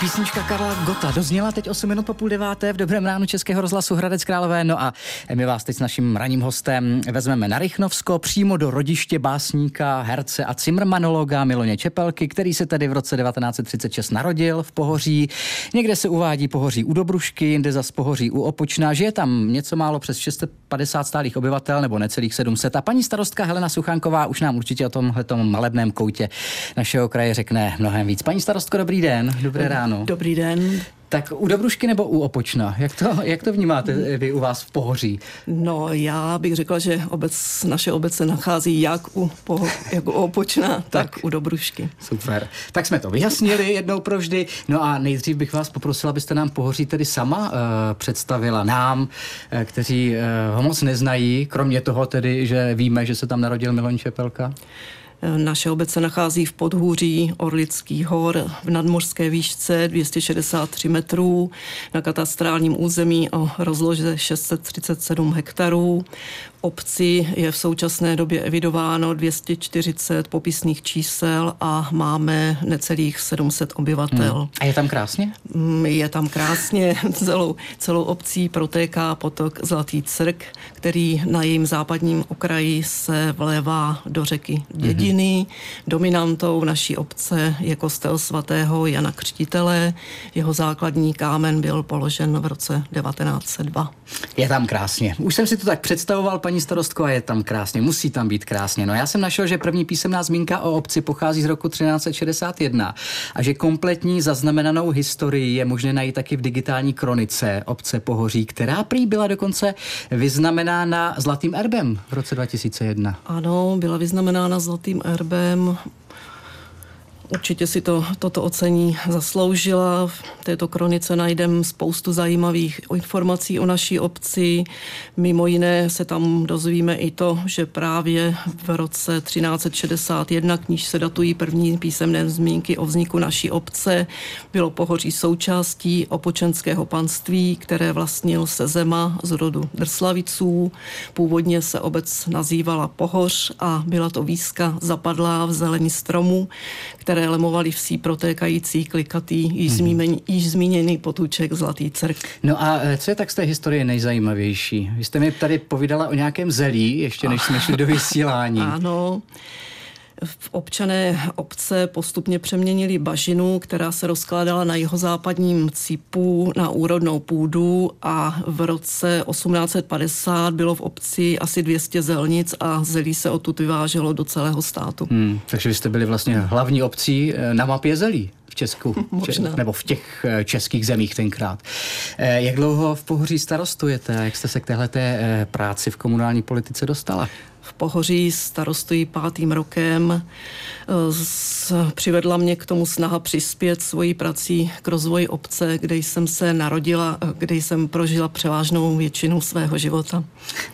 Písnička Karla Gota dozněla teď 8 minut po půl deváté v dobrém ránu Českého rozhlasu Hradec Králové. No a my vás teď s naším ranním hostem vezmeme na Rychnovsko přímo do rodiště básníka, herce a cimrmanologa Miloně Čepelky, který se tady v roce 1936 narodil v Pohoří. Někde se uvádí Pohoří u Dobrušky, jinde zas Pohoří u Opočna. Žije tam něco málo přes 650 stálých obyvatel nebo necelých 700. A paní starostka Helena Suchánková už nám určitě o tomhle malebném koutě našeho kraje řekne mnohem víc. Paní starostko, dobrý den, dobré ráno ráno. Dobrý den. Tak u Dobrušky nebo u Opočna? Jak to, jak to vnímáte vy u vás v Pohoří? No, já bych řekla, že obec, naše obec se nachází jak u, poho, jak u Opočna, tak, tak u Dobrušky. Super. Tak jsme to vyjasnili jednou provždy. No a nejdřív bych vás poprosila, abyste nám Pohoří tedy sama uh, představila nám, uh, kteří uh, ho moc neznají, kromě toho tedy, že víme, že se tam narodil Milon Čepelka. Naše obec se nachází v podhůří Orlických hor v nadmořské výšce 263 metrů. Na katastrálním území o rozloze 637 hektarů obci je v současné době evidováno 240 popisných čísel a máme necelých 700 obyvatel. Hmm. A je tam krásně? Mm, je tam krásně. Celou, celou obcí protéká potok Zlatý Crk, který na jejím západním okraji se vlévá do řeky Dědiny. Hmm. Dominantou naší obce je kostel svatého Jana Křtitele. Jeho základní kámen byl položen v roce 1902. Je tam krásně. Už jsem si to tak představoval, paní starostko, a je tam krásně, musí tam být krásně. No já jsem našel, že první písemná zmínka o obci pochází z roku 1361 a že kompletní zaznamenanou historii je možné najít taky v digitální kronice obce Pohoří, která prý byla dokonce vyznamenána zlatým erbem v roce 2001. Ano, byla vyznamenána zlatým erbem Určitě si to, toto ocení zasloužila. V této kronice najdeme spoustu zajímavých informací o naší obci. Mimo jiné se tam dozvíme i to, že právě v roce 1361, kníž se datují první písemné zmínky o vzniku naší obce, bylo pohoří součástí opočenského panství, které vlastnil se zema z rodu Drslaviců. Původně se obec nazývala Pohoř a byla to výzka zapadlá v zelení stromu, které které lemovaly vsí protékající klikatý, již, mm-hmm. zmíněný, již zmíněný potůček Zlatý crk. No a eh, co je tak z té historie nejzajímavější? Vy jste mi tady povídala o nějakém zelí, ještě než jsme šli do vysílání. ano v občané obce postupně přeměnili bažinu, která se rozkládala na jeho západním cípu na úrodnou půdu a v roce 1850 bylo v obci asi 200 zelnic a zelí se odtud vyváželo do celého státu. Hmm, takže vy jste byli vlastně hlavní obcí eh, na mapě zelí. V Česku, Možná. nebo v těch eh, českých zemích tenkrát. Eh, jak dlouho v Pohoří starostujete a jak jste se k téhle práci v komunální politice dostala? V Pohoří starostují pátým rokem. Přivedla mě k tomu snaha přispět svojí prací k rozvoji obce, kde jsem se narodila, kde jsem prožila převážnou většinu svého života.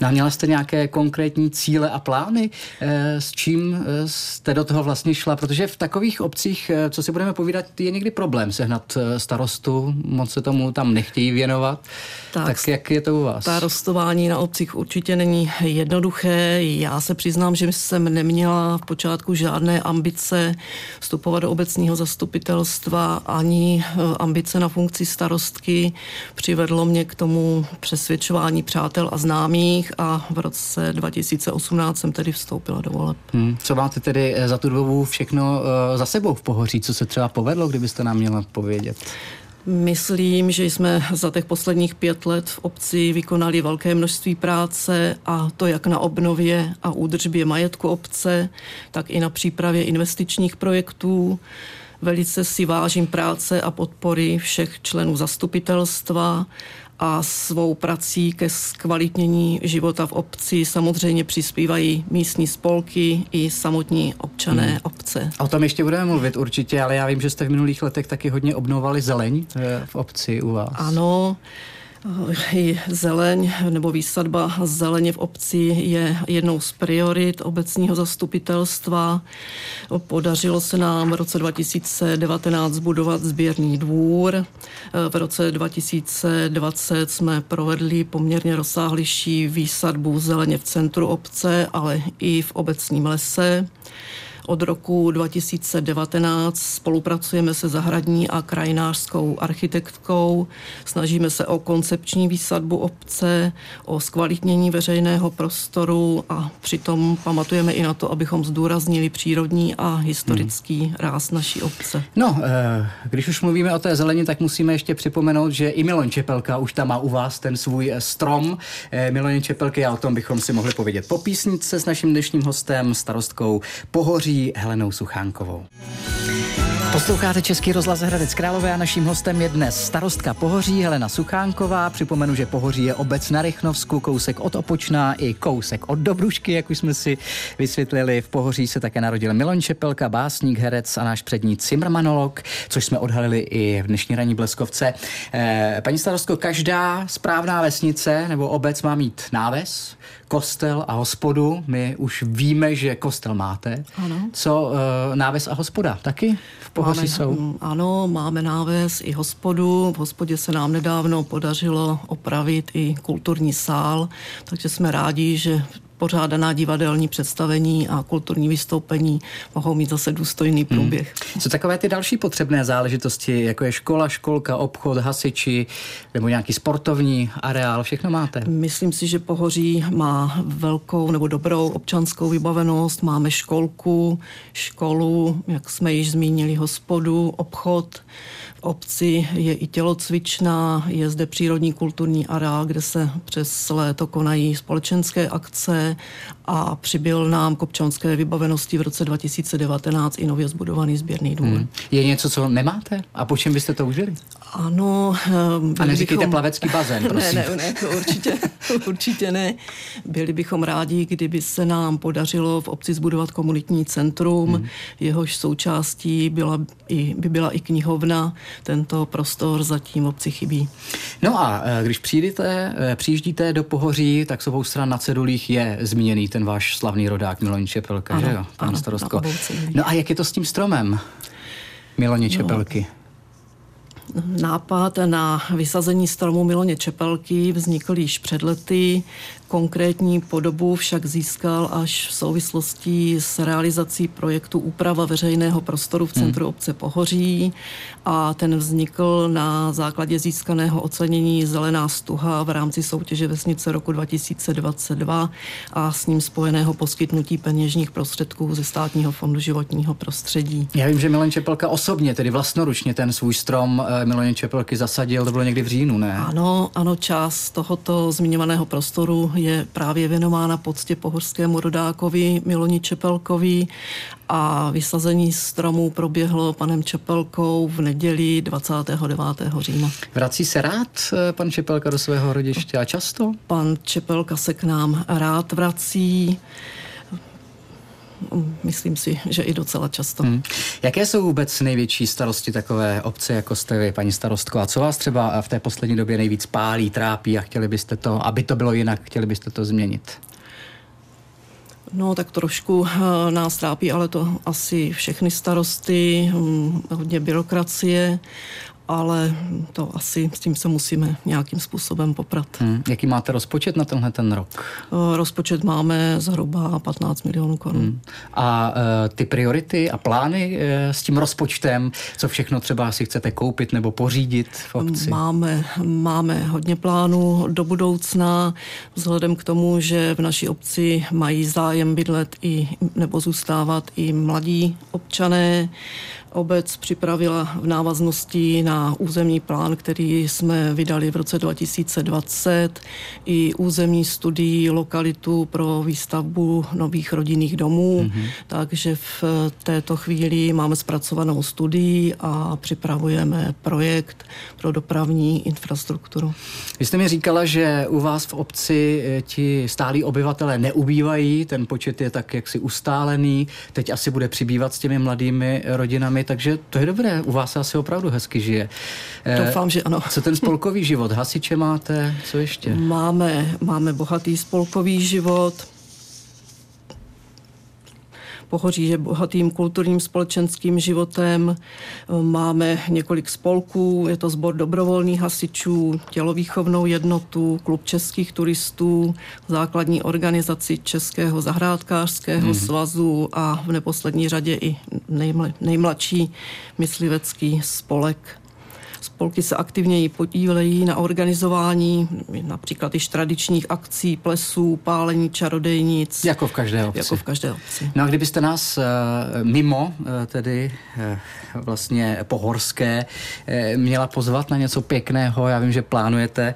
No měla jste nějaké konkrétní cíle a plány, eh, s čím jste do toho vlastně šla? Protože v takových obcích, co si budeme povídat, je někdy problém sehnat starostu, moc se tomu tam nechtějí věnovat. Tak, tak jak je to u vás? Starostování na obcích určitě není jednoduché. Já se přiznám, že jsem neměla v počátku žádné ambice vstupovat do obecního zastupitelstva ani eh, ambice na funkci starostky. Přivedlo mě k tomu přesvědčování přátel a známých a v roce 2018 jsem tedy vstoupila do voleb. Hmm. Co máte tedy eh, za tu dobu všechno uh, za sebou v Pohoří? Co se třeba povedlo, kdybyste nám měla povědět? Myslím, že jsme za těch posledních pět let v obci vykonali velké množství práce a to jak na obnově a údržbě majetku obce, tak i na přípravě investičních projektů. Velice si vážím práce a podpory všech členů zastupitelstva a svou prací ke zkvalitnění života v obci samozřejmě přispívají místní spolky i samotní občané hmm. obce. O tom ještě budeme mluvit určitě, ale já vím, že jste v minulých letech taky hodně obnovali zeleň eh, v obci u vás. Ano, i zeleň nebo výsadba zeleně v obci je jednou z priorit obecního zastupitelstva. Podařilo se nám v roce 2019 zbudovat sběrný dvůr. V roce 2020 jsme provedli poměrně rozsáhlejší výsadbu zeleně v centru obce, ale i v obecním lese. Od roku 2019 spolupracujeme se zahradní a krajinářskou architektkou. Snažíme se o koncepční výsadbu obce, o zkvalitnění veřejného prostoru a přitom pamatujeme i na to, abychom zdůraznili přírodní a historický hmm. ráz naší obce. No, eh, když už mluvíme o té zelení, tak musíme ještě připomenout, že i Miloň Čepelka už tam má u vás ten svůj eh, strom. Eh, Miloň Čepelky a o tom bychom si mohli povědět po písnice s naším dnešním hostem, starostkou Pohoří Helenou Suchánkovou. Posloucháte Český rozhlas Hradec Králové a naším hostem je dnes starostka Pohoří Helena Suchánková. Připomenu, že Pohoří je obec na Rychnovsku, kousek od Opočná i kousek od Dobrušky, jak už jsme si vysvětlili. V Pohoří se také narodil Milon Čepelka, básník, herec a náš přední cimrmanolog, což jsme odhalili i v dnešní ranní bleskovce. Eh, paní starostko, každá správná vesnice nebo obec má mít náves, kostel a hospodu. My už víme, že kostel máte. Ano. Co uh, náves a hospoda? Taky v Pohoří máme, jsou? Ano, máme náves i hospodu. V hospodě se nám nedávno podařilo opravit i kulturní sál, takže jsme rádi, že pořádaná divadelní představení a kulturní vystoupení mohou mít zase důstojný hmm. průběh. Hmm. Co takové ty další potřebné záležitosti, jako je škola, školka, obchod, hasiči nebo nějaký sportovní areál, všechno máte? Myslím si, že Pohoří má velkou nebo dobrou občanskou vybavenost. Máme školku, školu, jak jsme již zmínili, hospodu, obchod obci je i tělocvičná, je zde přírodní kulturní areál, kde se přes léto konají společenské akce a přibyl nám k občanské vybavenosti v roce 2019 i nově zbudovaný sběrný dům. Hmm. Je něco, co nemáte? A po čem byste to užili? Ano. Um, a neříkejte bychom... plavecký bazén, prosím. Ne, ne, ne, to určitě, určitě ne. Byli bychom rádi, kdyby se nám podařilo v obci zbudovat komunitní centrum, hmm. jehož součástí byla i, by byla i knihovna. Tento prostor zatím obci chybí. No a e, když přijdete, e, přijíždíte do Pohoří, tak s obou stran na cedulích je zmíněný ten váš slavný rodák Miloň Čepelka, ano, že jo, pan ano, starostko. No a jak je to s tím stromem Miloně no. Čepelky? No nápad na vysazení stromu Miloně Čepelky vznikl již před lety. Konkrétní podobu však získal až v souvislosti s realizací projektu Úprava veřejného prostoru v centru hmm. obce Pohoří a ten vznikl na základě získaného ocenění Zelená stuha v rámci soutěže Vesnice roku 2022 a s ním spojeného poskytnutí peněžních prostředků ze Státního fondu životního prostředí. Já vím, že Milan Čepelka osobně, tedy vlastnoručně ten svůj strom Miloně Čepelky zasadil, to bylo někdy v říjnu, ne? Ano, ano, část tohoto zmiňovaného prostoru je právě věnována poctě pohorskému rodákovi Miloni Čepelkovi a vysazení stromů proběhlo panem Čepelkou v neděli 29. října. Vrací se rád eh, pan Čepelka do svého rodiště a často? Pan Čepelka se k nám rád vrací myslím si, že i docela často. Hmm. Jaké jsou vůbec největší starosti takové obce, jako jste vy, paní starostko? A co vás třeba v té poslední době nejvíc pálí, trápí a chtěli byste to, aby to bylo jinak, chtěli byste to změnit? No, tak trošku eh, nás trápí, ale to asi všechny starosty, hm, hodně byrokracie ale to asi s tím se musíme nějakým způsobem poprat. Hmm. Jaký máte rozpočet na tenhle ten rok? Eh, rozpočet máme zhruba 15 milionů korun. Hmm. A uh, ty priority a plány uh, s tím rozpočtem, co všechno třeba si chcete koupit nebo pořídit v obci? Máme, máme hodně plánů do budoucna, vzhledem k tomu, že v naší obci mají zájem bydlet i nebo zůstávat i mladí občané obec připravila v návaznosti na územní plán, který jsme vydali v roce 2020, i územní studii lokalitu pro výstavbu nových rodinných domů, mm-hmm. takže v této chvíli máme zpracovanou studii a připravujeme projekt pro dopravní infrastrukturu. Vy jste mi říkala, že u vás v obci eh, ti stálí obyvatelé neubývají, ten počet je tak jaksi ustálený, teď asi bude přibývat s těmi mladými rodinami, takže to je dobré. U vás se asi opravdu hezky žije. Eh, Doufám, že ano. Co ten spolkový život? Hasiče máte? Co ještě? Máme, máme bohatý spolkový život Pohoří je bohatým kulturním společenským životem. Máme několik spolků, je to sbor dobrovolných hasičů, tělovýchovnou jednotu, klub českých turistů, základní organizaci Českého zahrádkářského mm. svazu a v neposlední řadě i nejmladší myslivecký spolek. Spolky se aktivněji podílejí na organizování například již tradičních akcí, plesů, pálení čarodejnic. Jako v každé obci. Jako v každé obci. No a kdybyste nás uh, mimo uh, tedy uh, vlastně pohorské měla pozvat na něco pěkného, já vím, že plánujete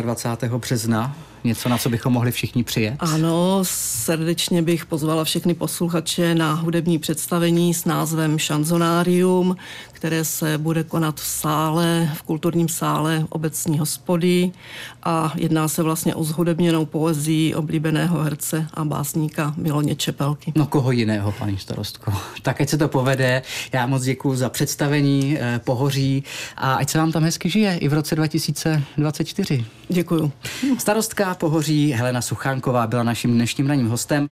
24. března něco, na co bychom mohli všichni přijet? Ano, srdečně bych pozvala všechny posluchače na hudební představení s názvem Šanzonárium, které se bude konat v sále, v kulturním sále obecní hospody a jedná se vlastně o zhudebněnou poezii oblíbeného herce a básníka Miloně Čepelky. No koho jiného, paní starostko. Tak ať se to povede. Já moc děkuji za představení eh, Pohoří a ať se vám tam hezky žije i v roce 2024. Děkuji. Starostka Pohoří Helena Suchánková byla naším dnešním ranním hostem.